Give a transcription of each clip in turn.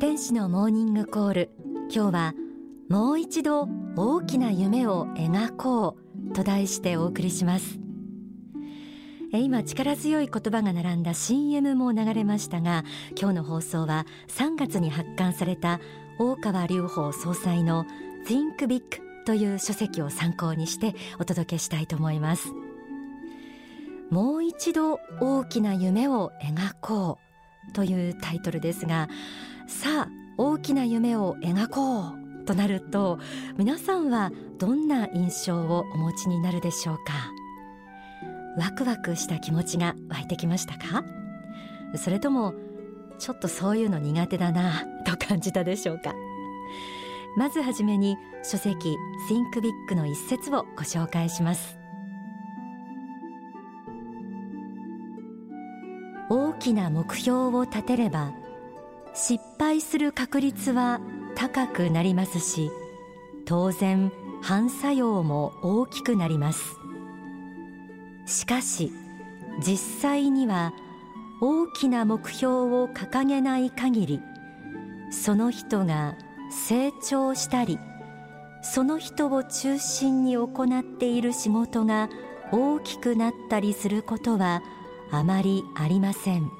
天使のモーニングコール。今日はもう一度大きな夢を描こうと題してお送りします。今力強い言葉が並んだ CM も流れましたが今日の放送は3月に発刊された大川隆法総裁の Think Big という書籍を参考にしてお届けしたいと思います。もう一度大きな夢を描こうというタイトルですがさあ大きな夢を描こうとなると皆さんはどんな印象をお持ちになるでしょうか？ワクワクした気持ちが湧いてきましたか？それともちょっとそういうの苦手だなと感じたでしょうか？まずはじめに書籍 Think Big の一節をご紹介します。きな目標を立てれば失敗する確率は高くなりますし当然反作用も大きくなります。しかし実際には大きな目標を掲げない限りその人が成長したりその人を中心に行っている仕事が大きくなったりすることはあまりありません。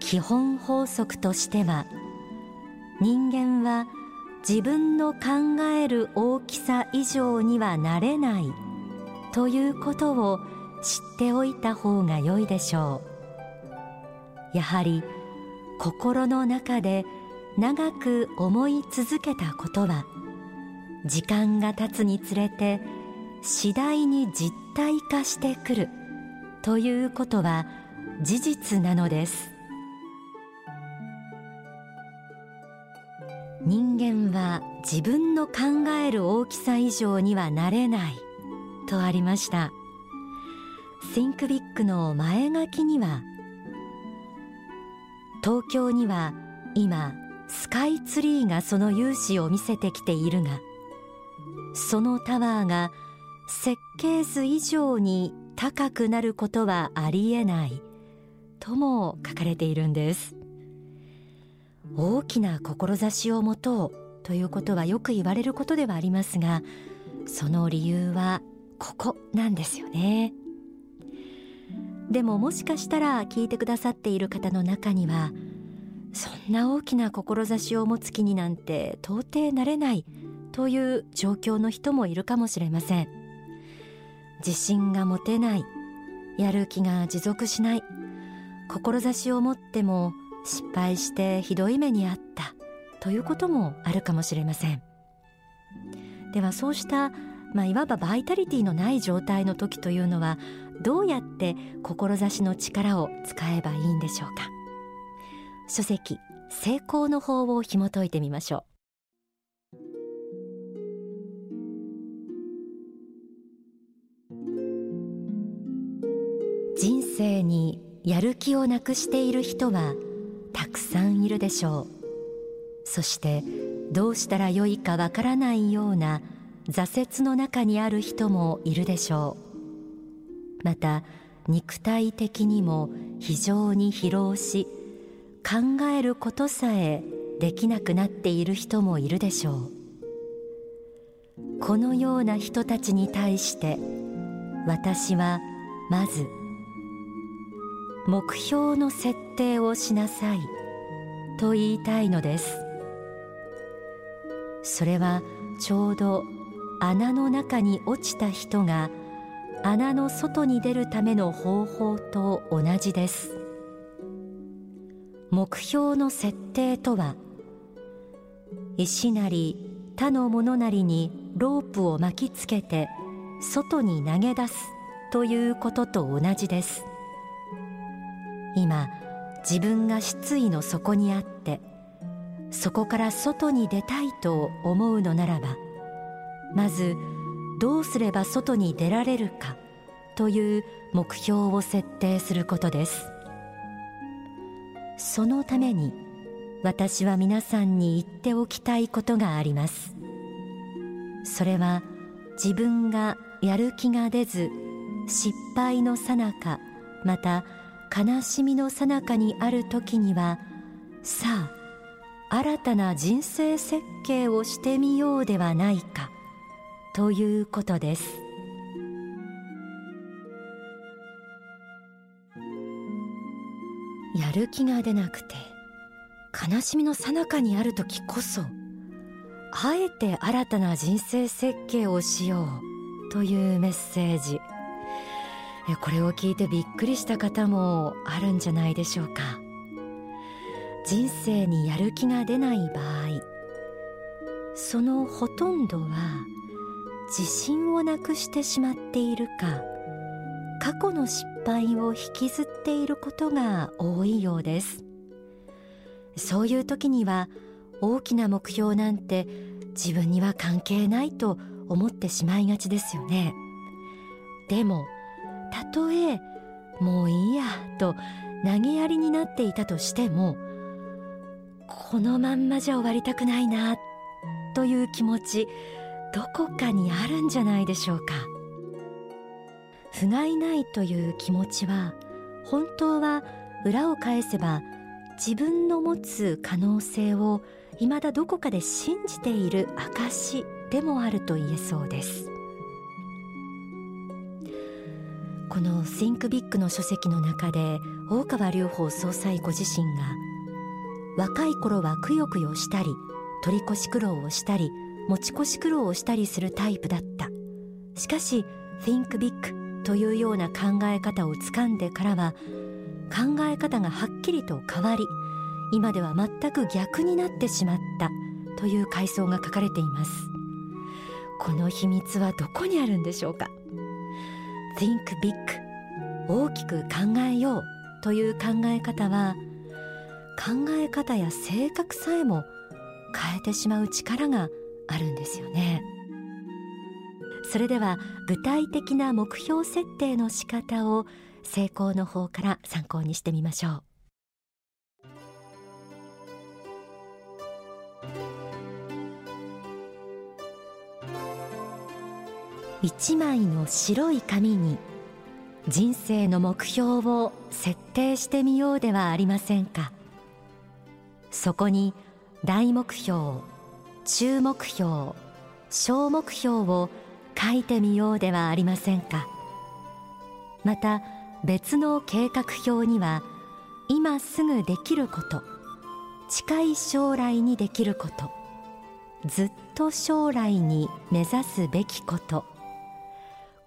基本法則としては人間は自分の考える大きさ以上にはなれないということを知っておいた方が良いでしょう。やはり心の中で長く思い続けたことは時間が経つにつれて次第に実体化してくる。ということは事実なのです。人間は自分の考える大きさ以上にはなれない。とありました。Think Big の前書きには東京には今スカイツリーがその勇姿を見せてきているがそのタワーが設計図以上に高くなることはありえない。とも書かれているんです。大きな志を持とうということはよく言われることではありますがその理由はここなんですよね。でももしかしたら聞いてくださっている方の中にはそんな大きな志を持つ気になんて到底なれないという状況の人もいるかもしれません。自信が持てない。やる気が持続しない。志を持っても失敗してひどい目にあった。ということもあるかもしれません。ではそうしたまあ、いわばバイタリティのない状態の時というのはどうやって志の力を使えばいいんでしょうか。書籍成功の法を紐解いてみましょう。生にやる気をなくしている人はたくさんいるでしょう。そしてどうしたらよいかわからないような挫折の中にある人もいるでしょう。また肉体的にも非常に疲労し考えることさえできなくなっている人もいるでしょう。このような人たちに対して私はまず目標の設定をしなさい。と言いたいのです。それはちょうど穴の中に落ちた人が穴の外に出るための方法と同じです。目標の設定とは石なり他のものなりにロープを巻きつけて外に投げ出すということと同じです。今自分が失意の底にあってそこから外に出たいと思うのならばまずどうすれば外に出られるかという目標を設定することです。そのために私は皆さんに言っておきたいことがあります。それは自分がやる気が出ず失敗のさなかまた悲しみのさなかにある時にはさあ新たな人生設計をしてみようではないかということです。やる気が出なくて悲しみの最中にある時こそあえて新たな人生設計をしようというメッセージ。これを聞いてびっくりした方もあるんじゃないでしょうか。人生にやる気が出ない場合そのほとんどは自信をなくしてしまっているか過去の失敗を引きずっていることが多いようです。そういう時には大きな目標なんて自分には関係ないと思ってしまいがちですよね。でもたとえもういいやと投げやりになっていたとしてもこのまんまじゃ終わりたくないなという気持ちどこかにあるんじゃないでしょうか。不甲斐ないという気持ちは本当は裏を返せば自分の持つ可能性を未だどこかで信じている証でもあると言えそうです。この Think Big の書籍の中で大川隆法総裁ご自身が若い頃はくよくよしたり取り越し苦労をしたり持ち越し苦労をしたりするタイプだった。しかし Think Big というような考え方をつかんでからは考え方がはっきりと変わり今では全く逆になってしまったという回想が書かれています。この秘密はどこにあるんでしょうか？Think big 大きく考えようという考え方は考え方や性格さえも変えてしまう力があるんですよね。それでは具体的な目標設定の仕方を成功の方から参考にしてみましょう。一枚の白い紙に人生の目標を設定してみようではありませんか。そこに大目標中目標小目標を書いてみようではありませんか。また別の計画表には今すぐできること近い将来にできることずっと将来に目指すべきこと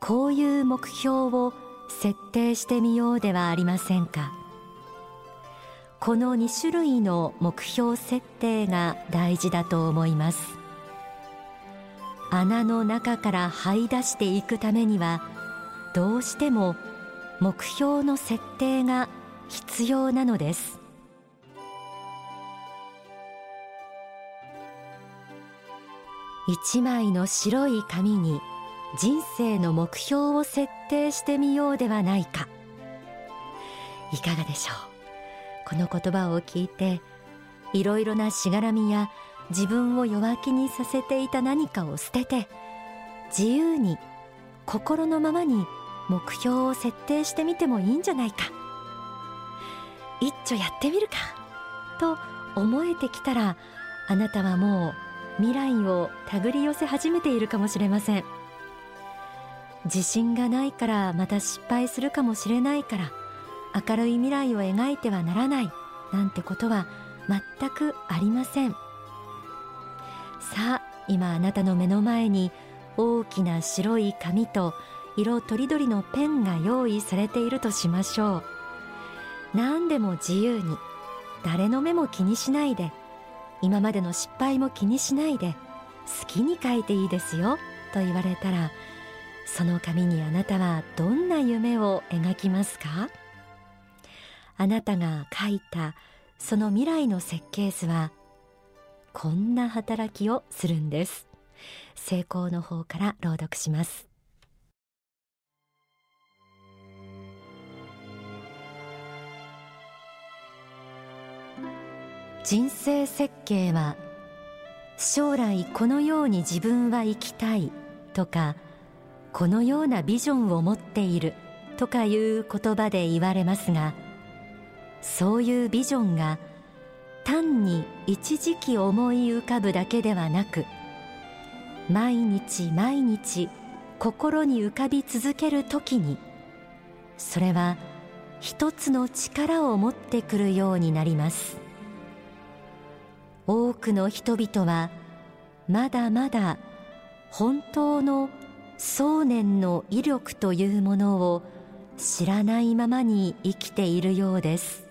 こういう目標を設定してみようではありませんか。この2種類の目標設定が大事だと思います。穴の中から這い出していくためにはどうしても目標の設定が必要なのです。一枚の白い紙に人生の目標を設定してみようではないか。いかがでしょう？この言葉を聞いていろいろなしがらみや自分を弱気にさせていた何かを捨てて自由に心のままに目標を設定してみてもいいんじゃないか。一丁やってみるか？と思えてきたらあなたはもう未来を手繰り寄せ始めているかもしれません。自信がないからまた失敗するかもしれないから明るい未来を描いてはならないなんてことは全くありません。さあ今あなたの目の前に大きな白い紙と色とりどりのペンが用意されているとしましょう。何でも自由に誰の目も気にしないで今までの失敗も気にしないで好きに書いていいですよと言われたらその紙にあなたはどんな夢を描きますか？あなたが書いたその未来の設計図はこんな働きをするんです。成功の方から朗読します。人生設計は将来このように自分は生きたいとかこのようなビジョンを持っているとかいう言葉で言われますがそういうビジョンが単に一時期思い浮かぶだけではなく毎日毎日心に浮かび続ける時にそれは一つの力を持ってくるようになります。多くの人々はまだまだ本当の想念の威力というものを知らないままに生きているようです。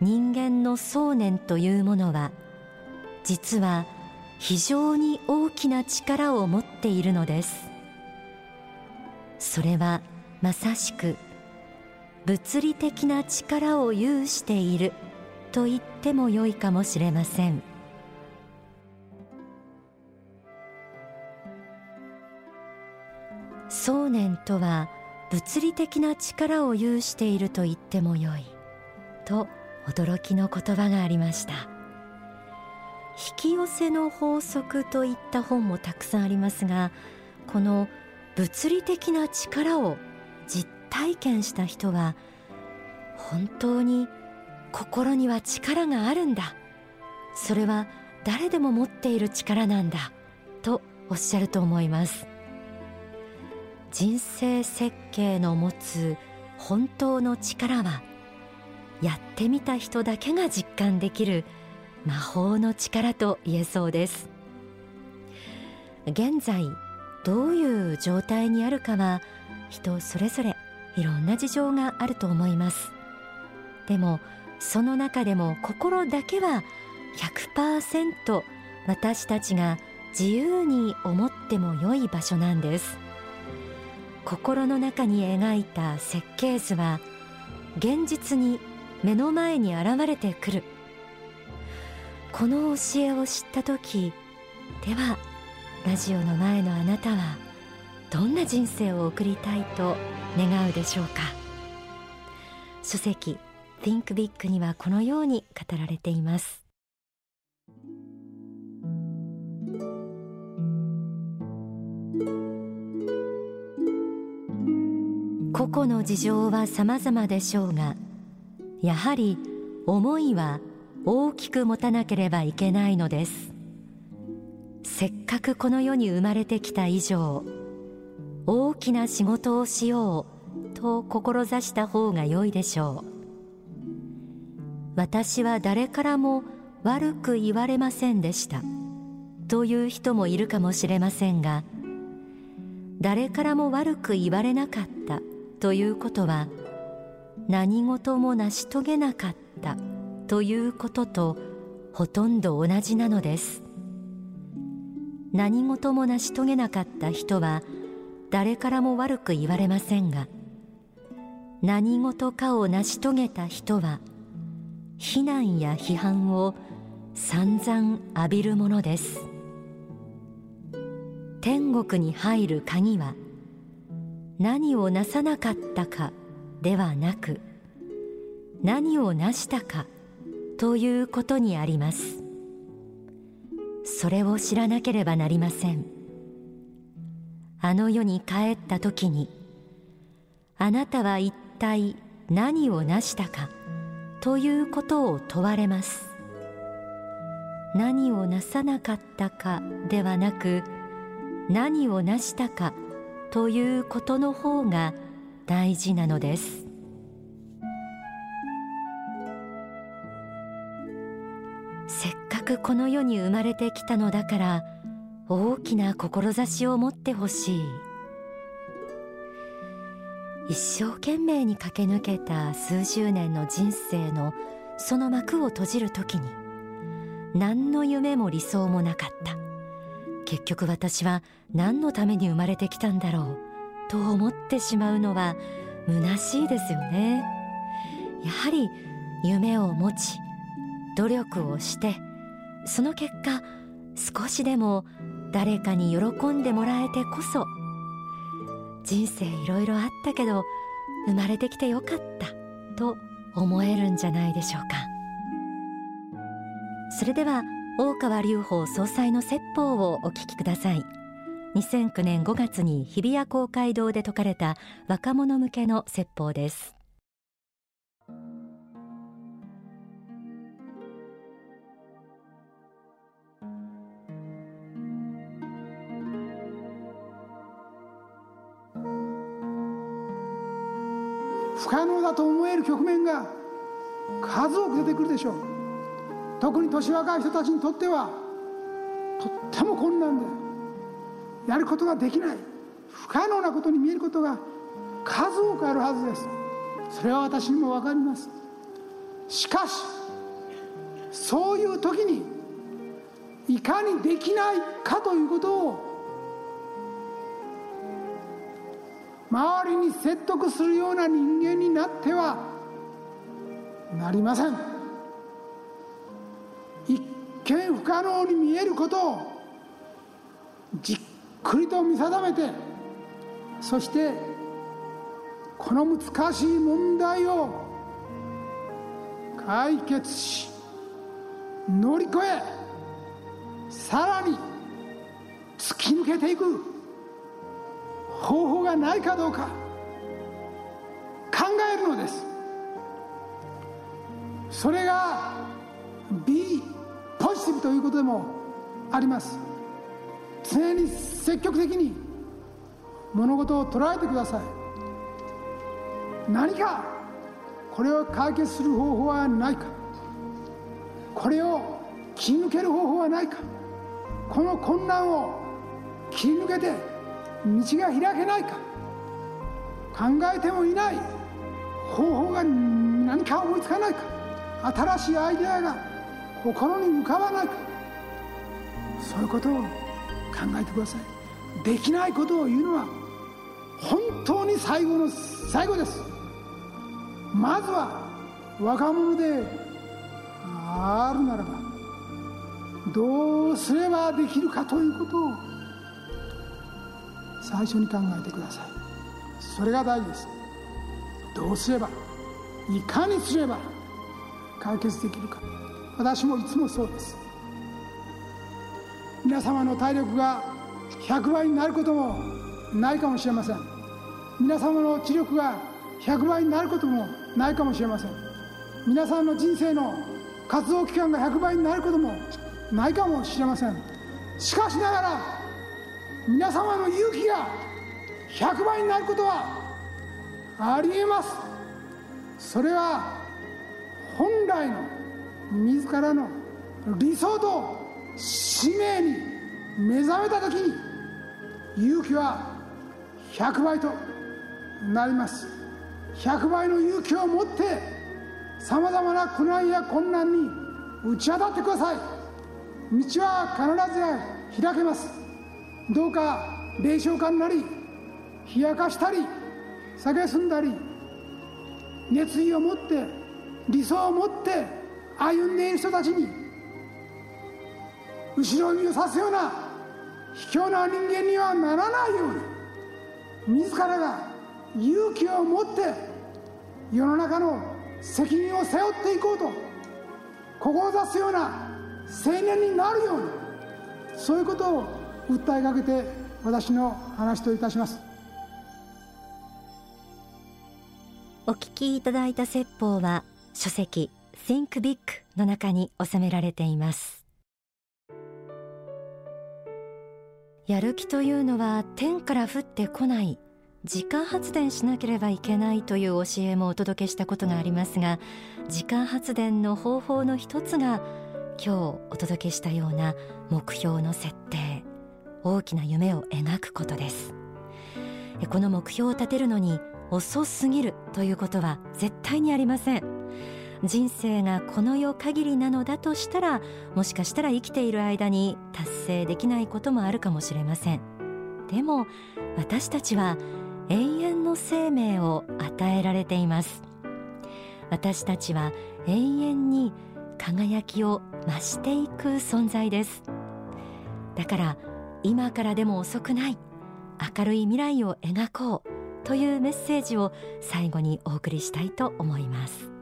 人間の想念というものは実は非常に大きな力を持っているのです。それはまさしく物理的な力を有していると言ってもよいかもしれません。念とは物理的な力を有していると言ってもよい。と驚きの言葉がありました。引き寄せの法則といった本もたくさんありますがこの物理的な力を実体験した人は本当に心には力があるんだ。それは誰でも持っている力なんだ。とおっしゃると思います。人生設計の持つ本当の力はやってみた人だけが実感できる魔法の力と言えそうです。現在どういう状態にあるかは人それぞれいろんな事情があると思います。でもその中でも心だけは100%私たちが自由に思っても良い場所なんです。心の中に描いた設計図は現実に目の前に現れてくる。この教えを知った時ではラジオの前のあなたはどんな人生を送りたいと願うでしょうか。書籍 Think Big にはこのように語られています。個々の事情は様々でしょうがやはり思いは大きく持たなければいけないのです。せっかくこの世に生まれてきた以上大きな仕事をしようと志した方が良いでしょう。私は誰からも悪く言われませんでした。という人もいるかもしれませんが誰からも悪く言われなかった。ということは何事も成し遂げなかったということとほとんど同じなのです。何事も成し遂げなかった人は誰からも悪く言われませんが何事かを成し遂げた人は非難や批判を散々浴びるものです。天国に入る鍵は何をなさなかったかではなく何を成したかということにあります。それを知らなければなりません。あの世に帰った時にあなたは一体何を成したかということを問われます。何をなさなかったかではなく何を成したかということの方が大事なのです。せっかくこの世に生まれてきたのだから大きな志を持ってほしい。一生懸命に駆け抜けた数十年の人生のその幕を閉じる時に何の夢も理想もなかった。結局私は何のために生まれてきたんだろうと思ってしまうのは虚しいですよね。やはり夢を持ち努力をしてその結果少しでも誰かに喜んでもらえてこそ人生いろいろあったけど生まれてきてよかったと思えるんじゃないでしょうか。それでは大川隆法総裁の説法をお聞きください。2009年5月に日比谷公会堂で説かれた若者向けの説法です。不可能だと思える局面が数多く出てくるでしょう。特に年若い人たちにとってはとっても困難でやることができない不可能なことに見えることが数多くあるはずです。それは私にも分かります。しかしそういう時にいかにできないかということを周りに説得するような人間になってはなりません。可能に見えることをじっくりと見定めてそしてこの難しい問題を解決し乗り越えさらに突き抜けていく方法がないかどうか考えるのです。それが B ということでもあります。常に積極的に物事を捉えてください。何かこれを解決する方法はないか。これを切り抜ける方法はないか。この困難を切り抜けて道が開けないか。考えてもいない方法が何か思いつかないか。新しいアイデアが心に浮かばないかそういうことを考えてください。できないことを言うのは本当に最後の最後です。まずは若者であるならばどうすればできるかということを最初に考えてください。それが大事です。どうすればいかにすれば解決できるか。私もいつもそうです。皆様の体力が100倍になることもないかもしれません。皆様の知力が100倍になることもないかもしれません。皆さんの人生の活動期間が100倍になることもないかもしれません。しかしながら皆様の勇気が100倍になることはありえます。それは本来の自らの理想と使命に目覚めた時に勇気は100倍となります。100倍の勇気を持ってさまざまな苦難や困難に打ち当たってください。道は必ず開けます。どうか霊障感なり冷やかしたり蔑んだり熱意を持って理想を持って歩んでいる人たちに後ろ指をさすような卑怯な人間にはならないように自らが勇気を持って世の中の責任を背負っていこうと志すような青年になるようにそういうことを訴えかけて私の話といたします。お聞きいただいた説法は書籍 Think Big の中に収められています。やる気というのは天から降ってこない自家発電しなければいけないという教えもお届けしたことがありますが自家発電の方法の一つが今日お届けしたような目標の設定大きな夢を描くことです。この目標を立てるのに遅すぎるということは絶対にありません。人生がこの世限りなのだとしたらもしかしたら生きている間に達成できないこともあるかもしれません。でも私たちは永遠の生命を与えられています。私たちは永遠に輝きを増していく存在です。だから今からでも遅くない明るい未来を描こうというメッセージを最後にお送りしたいと思います。